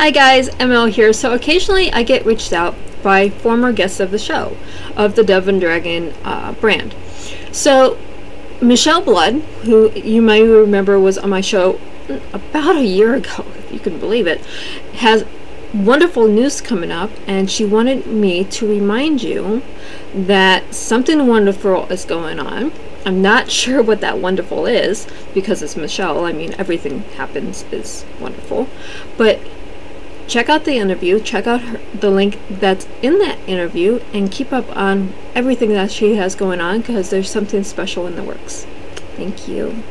Hi guys, ML here. So occasionally I get reached out by former guests of the show, of the Dove and Dragon uh, brand. So Michelle Blood, who you may remember was on my show about a year ago, if you can believe it, has wonderful news coming up, and she wanted me to remind you that something wonderful is going on. I'm not sure what that wonderful is because it's Michelle. I mean, everything happens is wonderful. But check out the interview, check out her, the link that's in that interview, and keep up on everything that she has going on because there's something special in the works. Thank you.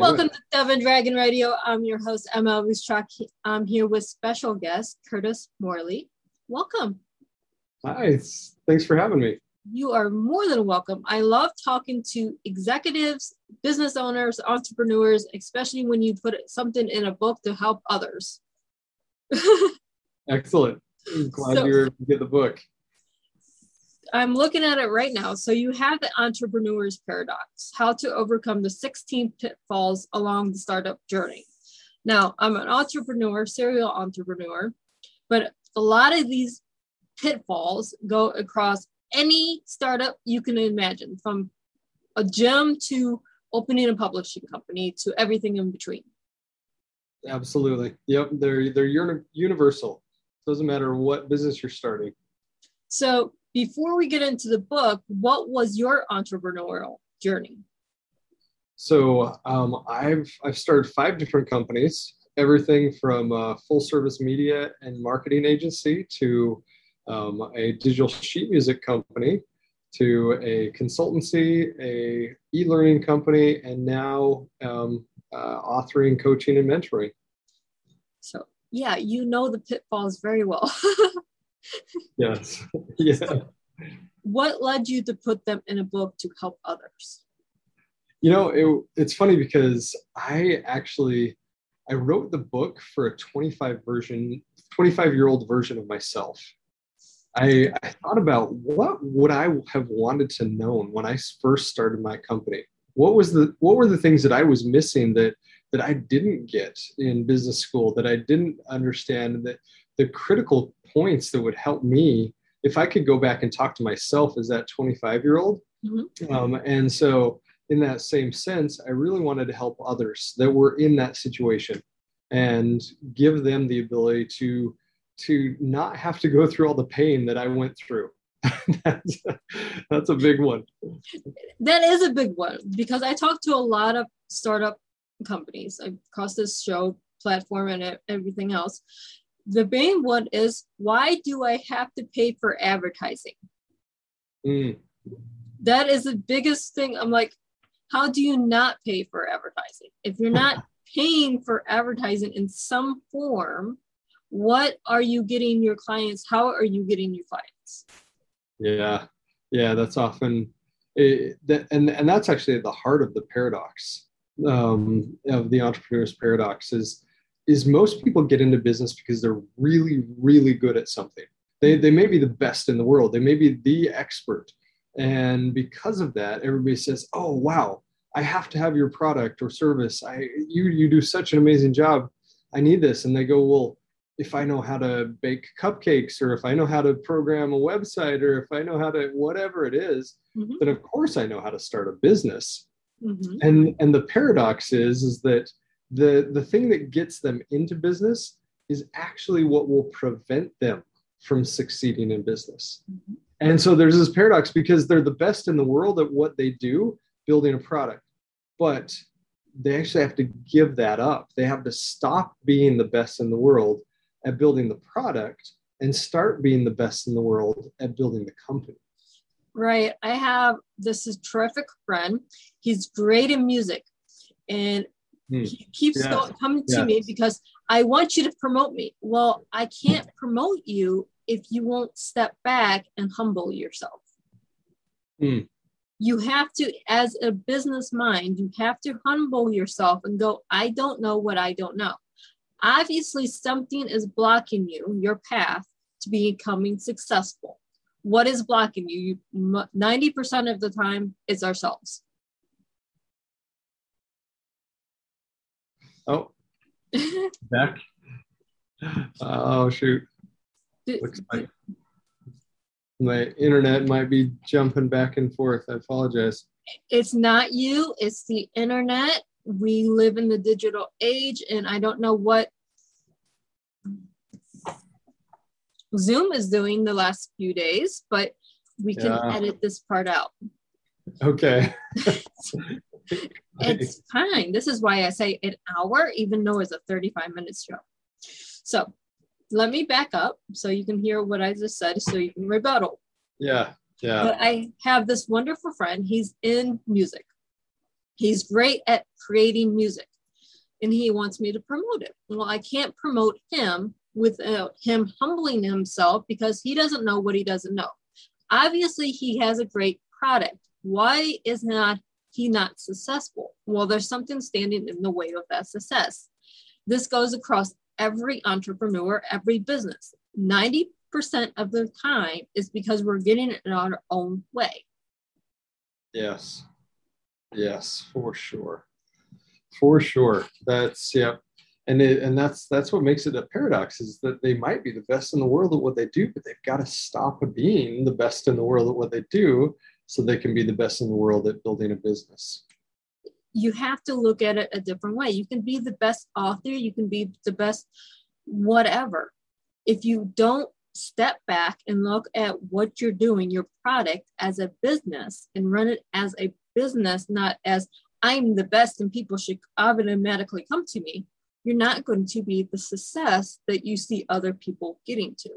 Welcome to and Dragon Radio. I'm your host, Emma Ruscsak. I'm here with special guest, Curtis Morley. Welcome. Hi, thanks for having me. You are more than welcome. I love talking to executives, business owners, entrepreneurs, especially when you put something in a book to help others. Excellent. I'm glad so, you get the book. I'm looking at it right now. So you have the entrepreneur's paradox, how to overcome the 16 pitfalls along the startup journey. Now, I'm an entrepreneur, serial entrepreneur, but a lot of these pitfalls go across any startup you can imagine, from a gym to opening a publishing company to everything in between. Absolutely. Yep, they're they're universal. Doesn't matter what business you're starting. So before we get into the book, what was your entrepreneurial journey? So um, I've I've started five different companies, everything from a full service media and marketing agency to um, a digital sheet music company to a consultancy, a e-learning company, and now um, uh, authoring, coaching, and mentoring. So yeah, you know the pitfalls very well. yes. yeah. What led you to put them in a book to help others? You know, it, it's funny because I actually I wrote the book for a 25 version, 25 year old version of myself. I, I thought about what would I have wanted to know when I first started my company. What was the what were the things that I was missing that that I didn't get in business school that I didn't understand that the critical points that would help me if I could go back and talk to myself as that 25 year old. Mm-hmm. Um, and so, in that same sense, I really wanted to help others that were in that situation and give them the ability to to not have to go through all the pain that I went through. that's, that's a big one. That is a big one because I talk to a lot of startup companies across this show platform and everything else the main one is why do I have to pay for advertising? Mm. That is the biggest thing. I'm like, how do you not pay for advertising? If you're not paying for advertising in some form, what are you getting your clients? How are you getting your clients? Yeah, yeah, that's often it, that, and and that's actually at the heart of the paradox um, of the entrepreneur's paradox is is most people get into business because they're really, really good at something. They, they may be the best in the world, they may be the expert. And because of that, everybody says, oh, wow, I have to have your product or service. I, you, you do such an amazing job. I need this. And they go, well, if I know how to bake cupcakes or if I know how to program a website or if I know how to whatever it is, mm-hmm. then of course I know how to start a business. Mm-hmm. And and the paradox is is that the the thing that gets them into business is actually what will prevent them from succeeding in business. Mm-hmm. And so there's this paradox because they're the best in the world at what they do, building a product. But they actually have to give that up. They have to stop being the best in the world at building the product and start being the best in the world at building the company. Right. I have this is terrific friend. He's great in music. And Hmm. He keeps Yeah. go- coming to Yeah. me because I want you to promote me. Well, I can't promote you if you won't step back and humble yourself. Hmm. You have to, as a business mind, you have to humble yourself and go, I don't know what I don't know. Obviously, something is blocking you, your path to becoming successful. What is blocking you? you 90% of the time, it's ourselves. Oh, back. Oh shoot! Looks like my internet might be jumping back and forth. I apologize. it's not you, it's the internet. We live in the digital age, and I don't know what Zoom is doing the last few days, but we can Yeah. edit this part out. Okay. It's fine. This is why I say an hour, even though it's a 35 minute show. So let me back up so you can hear what I just said so you can rebuttal. yeah, yeah, But I have this wonderful friend. He's in music. He's great at creating music and he wants me to promote it. Well, I can't promote him without him humbling himself because he doesn't know what he doesn't know. Obviously, he has a great product. Why is not he not successful? Well, there's something standing in the way of that success. This goes across every entrepreneur, every business. 90% of the time is because we're getting it our own way. yes, yes, for sure, for sure. That's yeah, and it, and that's that's what makes it a paradox is that they might be the best in the world at what they do, but they've got to stop being the best in the world at what they do, so they can be the best in the world at building a business. You have to look at it a different way. You can be the best author, you can be the best whatever. If you don't step back and look at what you're doing, your product as a business, and run it as a business, not as I'm the best and people should automatically come to me, you're not going to be the success that you see other people getting to.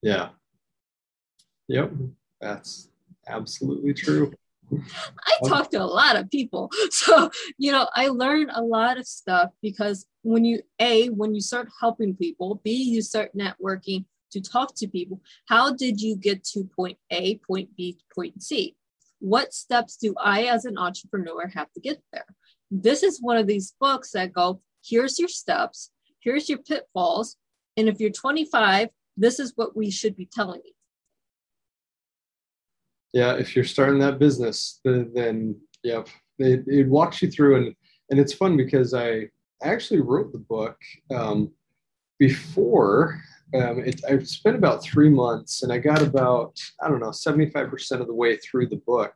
Yeah. Yep, that's absolutely true. I talk to a lot of people. So, you know, I learn a lot of stuff because when you, A, when you start helping people, B, you start networking to talk to people. How did you get to point A, point B, point C? What steps do I, as an entrepreneur, have to get there? This is one of these books that go, here's your steps, here's your pitfalls. And if you're 25, this is what we should be telling you. Yeah if you're starting that business then, then it, it walks you through and and it's fun because i actually wrote the book um, before um, it, i spent about three months and i got about i don't know 75% of the way through the book.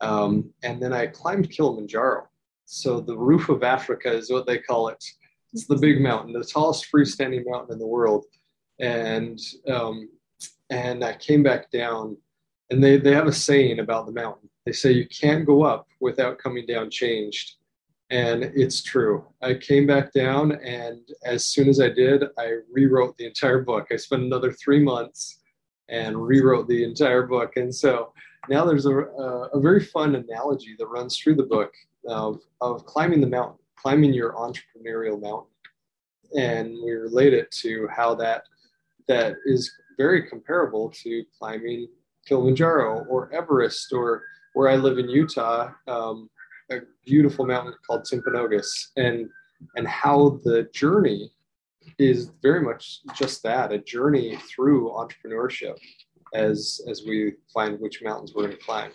Um, and then i climbed kilimanjaro. So the roof of africa is what they call it. It's the big mountain the tallest freestanding mountain in the world. And um, and i came back down and they, they have a saying about the mountain. They say you can't go up without coming down changed. And it's true. I came back down, and as soon as I did, I rewrote the entire book. I spent another three months and rewrote the entire book. And so now there's a, a, a very fun analogy that runs through the book of, of climbing the mountain, climbing your entrepreneurial mountain. And we relate it to how that that is very comparable to climbing Kilimanjaro or Everest or where I live in Utah, um, a beautiful mountain called Timpanogos, and and how the journey is very much just that a journey through entrepreneurship as as we find which mountains we're going to climb.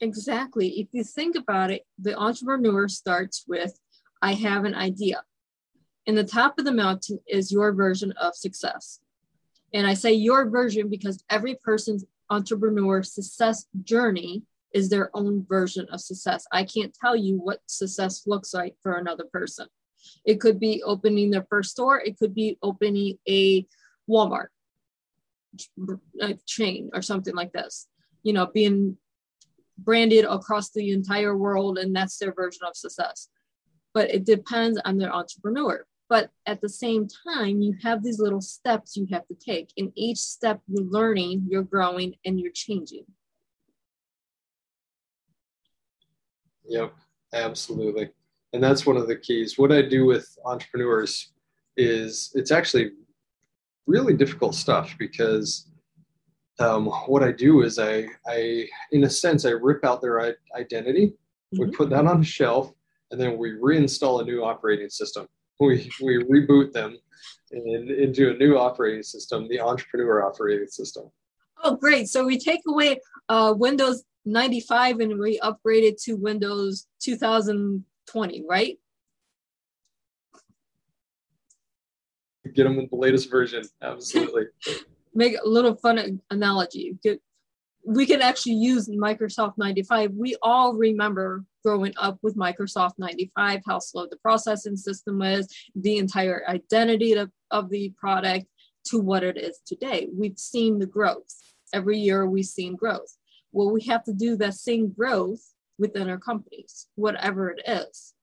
Exactly. If you think about it, the entrepreneur starts with I have an idea. And the top of the mountain is your version of success. And I say your version because every person's entrepreneur success journey is their own version of success. I can't tell you what success looks like for another person. It could be opening their first store, it could be opening a Walmart a chain or something like this. You know, being branded across the entire world and that's their version of success. But it depends on their entrepreneur. But at the same time, you have these little steps you have to take. In each step, you're learning, you're growing, and you're changing. Yep, absolutely. and that's one of the keys. What I do with entrepreneurs is it's actually really difficult stuff because um, what I do is I, I, in a sense, I rip out their identity. Mm-hmm. We put that on a shelf, and then we reinstall a new operating system. We we reboot them in, into a new operating system, the entrepreneur operating system. Oh, great! So we take away uh, Windows 95 and we upgrade it to Windows 2020, right? Get them in the latest version. Absolutely. Make a little fun analogy. We can actually use Microsoft 95. We all remember growing up with Microsoft 95, how slow the processing system was, the entire identity of, of the product to what it is today. We've seen the growth. Every year we've seen growth. Well, we have to do that same growth within our companies, whatever it is.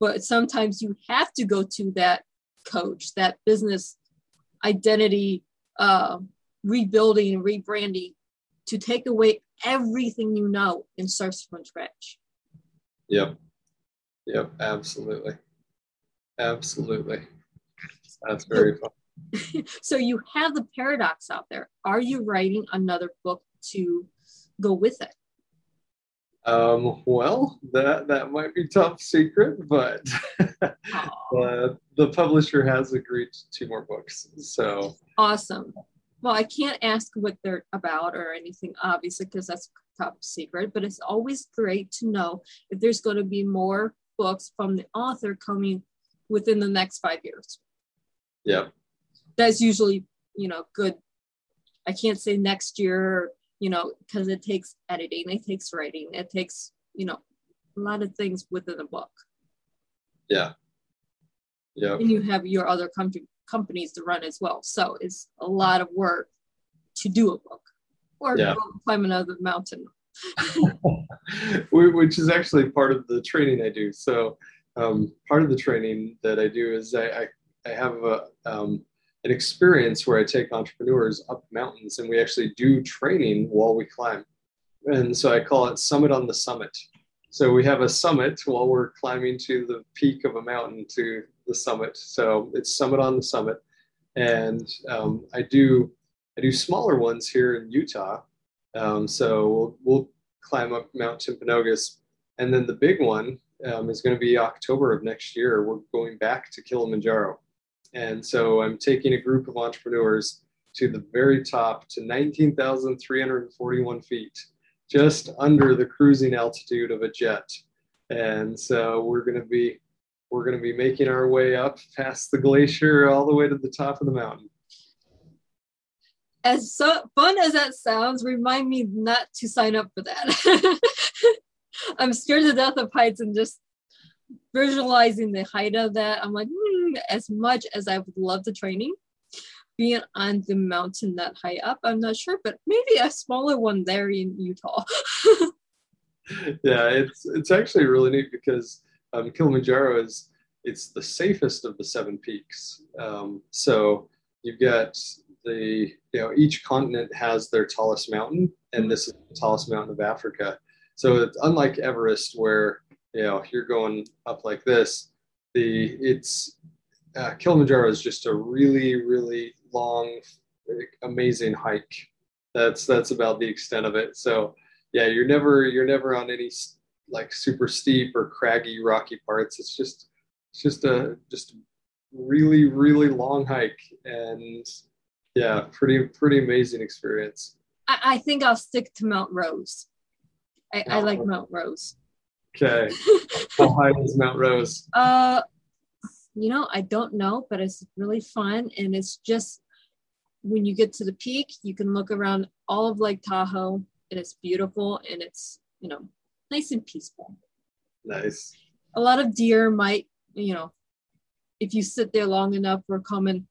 But sometimes you have to go to that coach, that business identity uh, rebuilding and rebranding to take away everything you know and start from scratch. Yep. Yep. Absolutely. Absolutely. That's very fun. so you have the paradox out there. Are you writing another book to go with it? Um, well, that that might be top secret, but uh, the publisher has agreed to two more books. So awesome. Well, I can't ask what they're about or anything, obviously, because that's top secret. But it's always great to know if there's going to be more books from the author coming within the next five years. Yeah, that's usually you know good. I can't say next year you know, because it takes editing, it takes writing, it takes, you know, a lot of things within a book. Yeah. Yeah. And you have your other com- companies to run as well. So it's a lot of work to do a book or yeah. climb another mountain. Which is actually part of the training I do. So um, part of the training that I do is I, I, I have a, um, an experience where I take entrepreneurs up mountains and we actually do training while we climb. And so I call it Summit on the Summit. So we have a summit while we're climbing to the peak of a mountain to the summit. So it's Summit on the Summit. And um, I do I do smaller ones here in Utah. Um, so we'll, we'll, climb up Mount Timpanogos. And then the big one um, is going to be October of next year. We're going back to Kilimanjaro. And so I'm taking a group of entrepreneurs to the very top to 19,341 feet, just under the cruising altitude of a jet. And so we're going to be we're going to be making our way up past the glacier all the way to the top of the mountain. As so fun as that sounds, remind me not to sign up for that. I'm scared to death of heights and just visualizing the height of that. I'm like, hmm, as much as I would love the training, being on the mountain that high up, I'm not sure, but maybe a smaller one there in Utah. yeah, it's it's actually really neat because um, Kilimanjaro is it's the safest of the seven peaks. Um, so you've got the you know each continent has their tallest mountain, and this is the tallest mountain of Africa. So it's unlike Everest, where you know you're going up like this. The it's uh, Kilimanjaro is just a really, really long, amazing hike. That's that's about the extent of it. So yeah, you're never you're never on any like super steep or craggy, rocky parts. It's just it's just a just really, really long hike, and yeah, pretty pretty amazing experience. I, I think I'll stick to Mount Rose. I, I like Mount Rose. Okay. How high is Mount Rose? Uh, you know, I don't know, but it's really fun. And it's just when you get to the peak, you can look around all of Lake Tahoe and it's beautiful and it's, you know, nice and peaceful. Nice. A lot of deer might, you know, if you sit there long enough or come and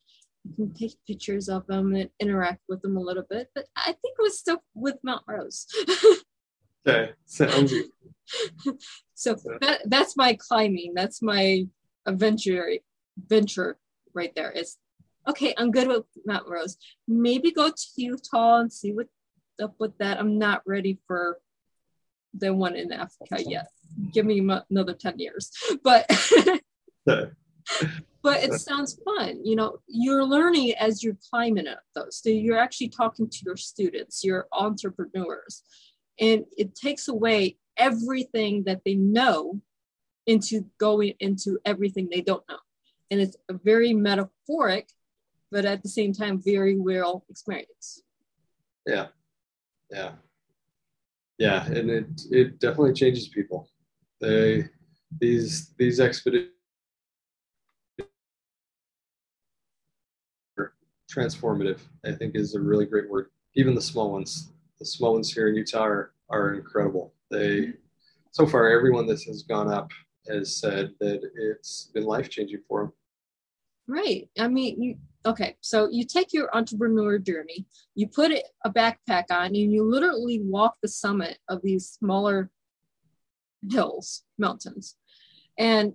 you can take pictures of them and interact with them a little bit. But I think it was still with Mount Rose. okay, sounds good. so that, that's my climbing. That's my adventure venture right there is okay i'm good with mount rose maybe go to utah and see what's up with that i'm not ready for than one in Africa yet. Give me another 10 years. But but it sounds fun. You know, you're learning as you're climbing up those. So you're actually talking to your students, your entrepreneurs, and it takes away everything that they know into going into everything they don't know. And it's a very metaphoric, but at the same time, very real experience. Yeah. Yeah. Yeah. And it, it definitely changes people. They, these, these expeditions transformative, I think is a really great word. Even the small ones, the small ones here in Utah are, are incredible. They, so far, everyone that has gone up has said that it's been life changing for them. Right. I mean, you, okay, so you take your entrepreneur journey, you put it, a backpack on, and you literally walk the summit of these smaller hills, mountains. And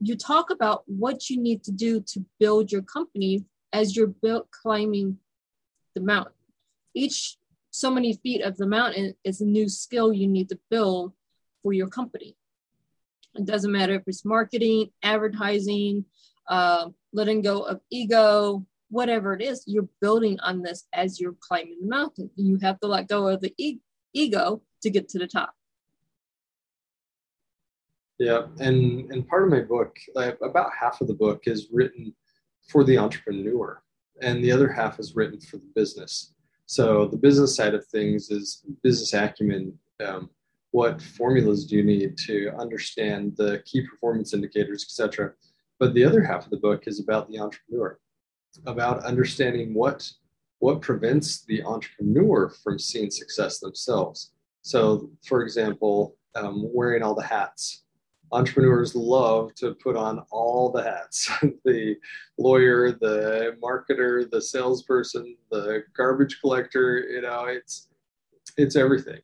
you talk about what you need to do to build your company as you're built climbing the mountain. Each so many feet of the mountain is a new skill you need to build for your company. It doesn't matter if it's marketing, advertising, uh, letting go of ego, whatever it is, you're building on this as you're climbing the mountain. You have to let go of the e- ego to get to the top. Yeah, and and part of my book, like about half of the book, is written for the entrepreneur, and the other half is written for the business. So the business side of things is business acumen. Um, what formulas do you need to understand the key performance indicators, etc. But the other half of the book is about the entrepreneur, about understanding what what prevents the entrepreneur from seeing success themselves. So, for example, um, wearing all the hats. Entrepreneurs love to put on all the hats. The lawyer the marketer the salesperson the garbage collector you know it's it's everything.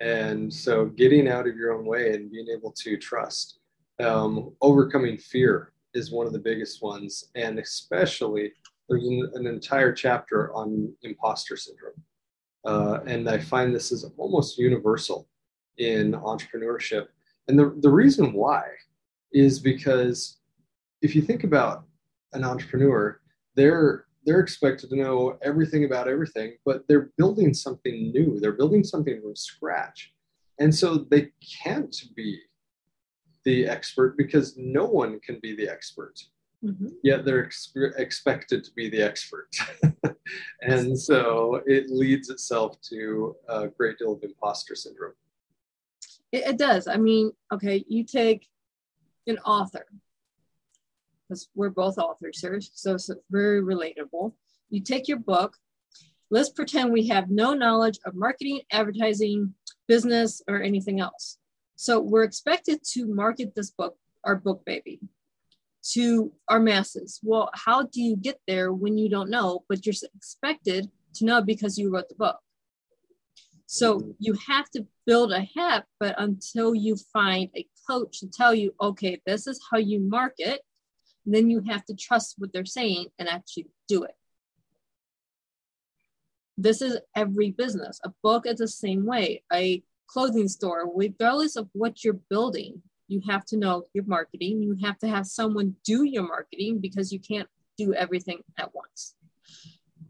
And so getting out of your own way and being able to trust um, overcoming fear is one of the biggest ones and especially there's an, an entire chapter on imposter syndrome uh, and i find this is almost universal in entrepreneurship and the, the reason why is because if you think about an entrepreneur, they're they're expected to know everything about everything, but they're building something new. They're building something from scratch. And so they can't be the expert because no one can be the expert. Mm-hmm. Yet they're ex- expected to be the expert. and so it leads itself to a great deal of imposter syndrome. It, it does. I mean, okay, you take an author, because we're both authors here, so it's very relatable. You take your book, let's pretend we have no knowledge of marketing, advertising, business, or anything else. So we're expected to market this book, our book baby, to our masses. Well, how do you get there when you don't know, but you're expected to know because you wrote the book? So you have to build ahead, but until you find a coach to tell you, okay, this is how you market, then you have to trust what they're saying and actually do it. This is every business. A book is the same way. A clothing store, regardless of what you're building, you have to know your marketing. You have to have someone do your marketing because you can't do everything at once.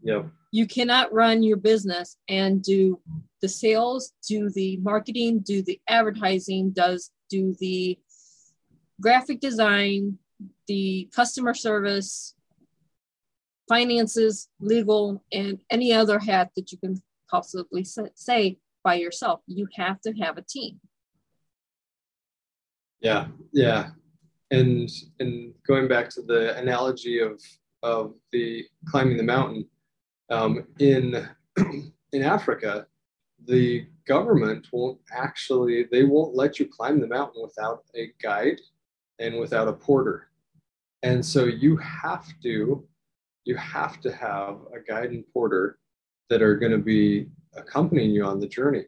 Yep. You cannot run your business and do the sales, do the marketing, do the advertising, does do the graphic design, the customer service, finances, legal, and any other hat that you can possibly say by yourself. You have to have a team. Yeah, yeah. And and going back to the analogy of of the climbing the mountain, um, in in Africa, the government won't actually they won't let you climb the mountain without a guide and without a porter, and so you have to you have to have a guide and porter that are going to be accompanying you on the journey.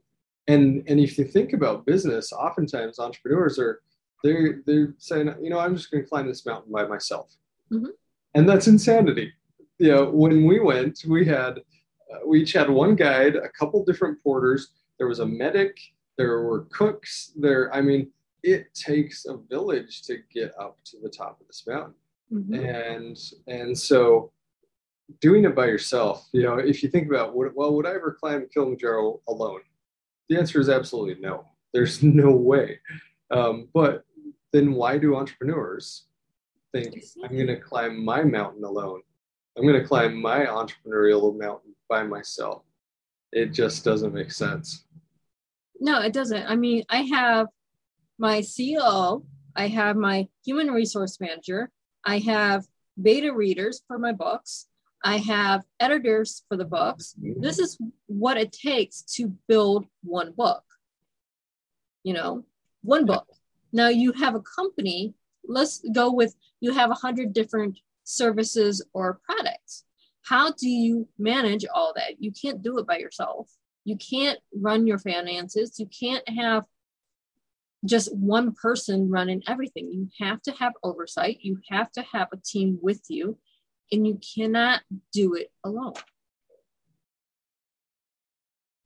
And and if you think about business, oftentimes entrepreneurs are they're they're saying, you know, I'm just going to climb this mountain by myself, mm-hmm. and that's insanity you know, when we went, we had uh, we each had one guide, a couple different porters. There was a medic, there were cooks there i mean it takes a village to get up to the top of this mountain Mhm. and and so doing it by yourself you know if you think about would, well would i ever climb kilimanjaro alone? The answer is absolutely no. There's no way. Um, but then why do entrepreneurs think i'm going to climb my mountain alone? I'm going to climb my entrepreneurial mountain by myself. It just doesn't make sense. No, it doesn't. I mean, I have my CEO, I have my human resource manager, I have beta readers for my books, I have editors for the books. This is what it takes to build one book. You know, one book. Now you have a company, let's go with you have a hundred different services or products. How do you manage all that? You can't do it by yourself. You can't run your finances. You can't have just one person running everything. You have to have oversight. You have to have a team with you, and you cannot do it alone.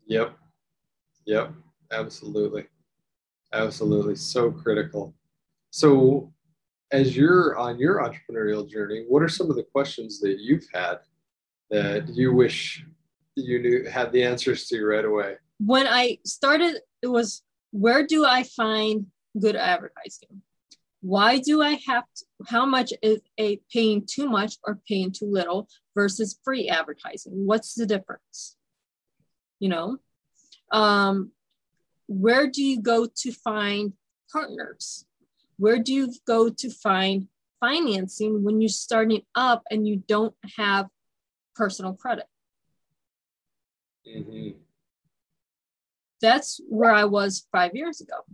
Yep. Yep. Absolutely. Absolutely. So critical. So, as you're on your entrepreneurial journey, what are some of the questions that you've had that you wish you knew had the answers to right away? When I started, it was where do I find good advertising? Why do I have to, how much is a paying too much or paying too little versus free advertising? What's the difference? You know, um, where do you go to find partners? Where do you go to find financing when you're starting up and you don't have personal credit? Mm-hmm. That's where I was five years ago.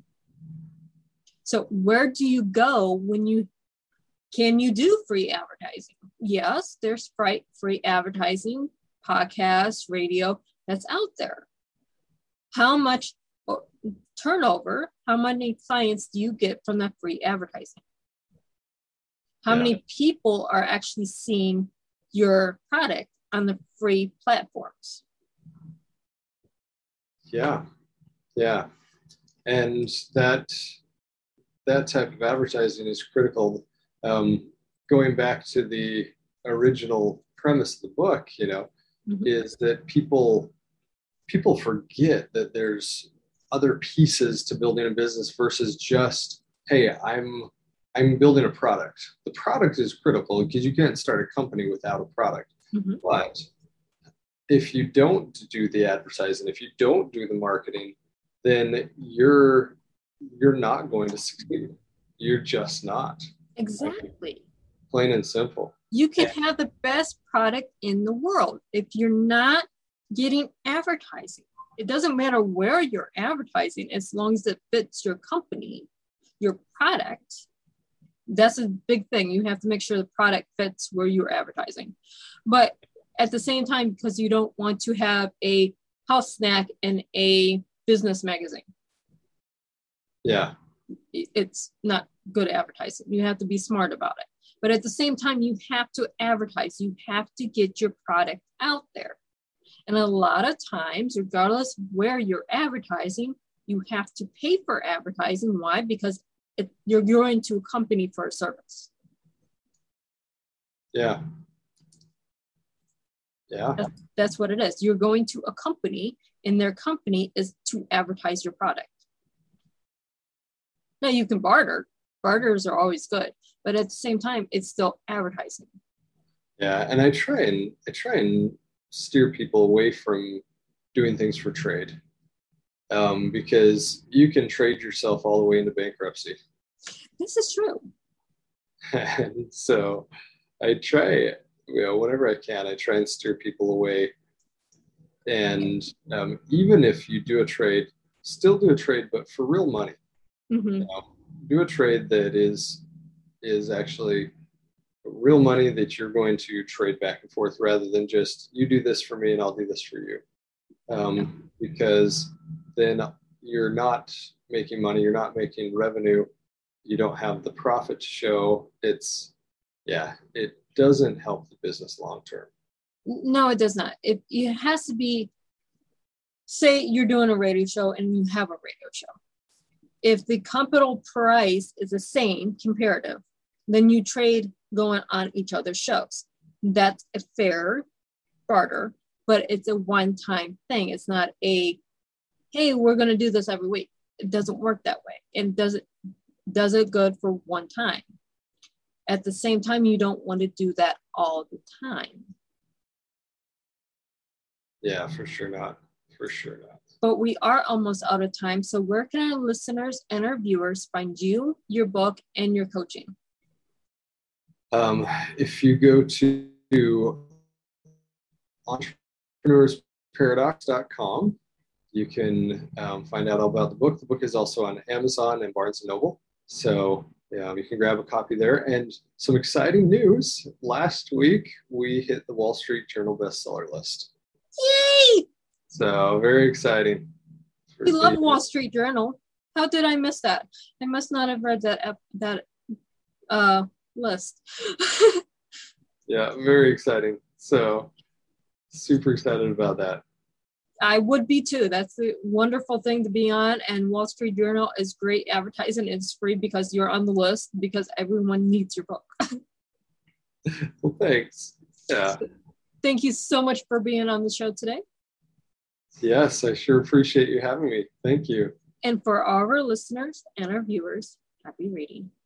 So, where do you go when you can you do free advertising? Yes, there's free, advertising, podcasts, radio that's out there. How much uh, turnover, how many clients do you get from that free advertising? How Yeah. many people are actually seeing your product on the free platforms? Yeah, yeah, and that that type of advertising is critical. Um, going back to the original premise of the book, you know, Mhm. is that people people forget that there's other pieces to building a business versus just hey, I'm I'm building a product. The product is critical because you can't start a company without a product. Mhm. But if you don't do the advertising, if you don't do the marketing, then you're you're not going to succeed. You're just not. Exactly. Plain and simple. You can have the best product in the world if you're not getting advertising. It doesn't matter where you're advertising as long as it fits your company, your product. That's a big thing. You have to make sure the product fits where you're advertising. But at the same time, because you don't want to have a house snack in a business magazine, Yeah. it's not good advertising. You have to be smart about it. But at the same time, you have to advertise. You have to get your product out there. And a lot of times, regardless where you're advertising, you have to pay for advertising. Why? Because it, you're going to a company for a service. Yeah. Yeah. That's what it is. You're going to a company, and their company is to advertise your product. Now, you can barter, barters are always good, but at the same time, it's still advertising. Yeah. And I try and I try and steer people away from doing things for trade. Um, because you can trade yourself all the way into bankruptcy. This is true. and so I try, you know, whenever I can, I try and steer people away. And um, even if you do a trade, still do a trade, but for real money. Hmm You know, do a trade that is is actually real money that you're going to trade back and forth, rather than just you do this for me and I'll do this for you. Um, because then you're not making money, you're not making revenue, you don't have the profit to show. It's yeah, it doesn't help the business long term. No, it does not. It, it has to be say you're doing a radio show and you have a radio show. If the capital price is the same comparative, then you trade going on each other's shows. That's a fair barter, but it's a one time thing. It's not a, hey, we're going to do this every week. It doesn't work that way. And does it does it good for one time. At the same time, you don't want to do that all the time. Yeah, for sure not. For sure not. But we are almost out of time. So, where can our listeners and our viewers find you, your book, and your coaching? Um, if you go to entrepreneursparadox.com, you can um, find out all about the book. The book is also on Amazon and Barnes and Noble. So yeah, you can grab a copy there. And some exciting news. Last week, we hit the Wall Street Journal bestseller list. So very exciting. We love Wall Street Journal. How did I miss that? I must not have read that that uh, list. yeah, very exciting. So super excited about that. I would be too. That's the wonderful thing to be on. And Wall Street Journal is great advertising. It's free because you're on the list because everyone needs your book. well, thanks. Yeah. Thank you so much for being on the show today. Yes, I sure appreciate you having me. Thank you. And for all our listeners and our viewers, happy reading.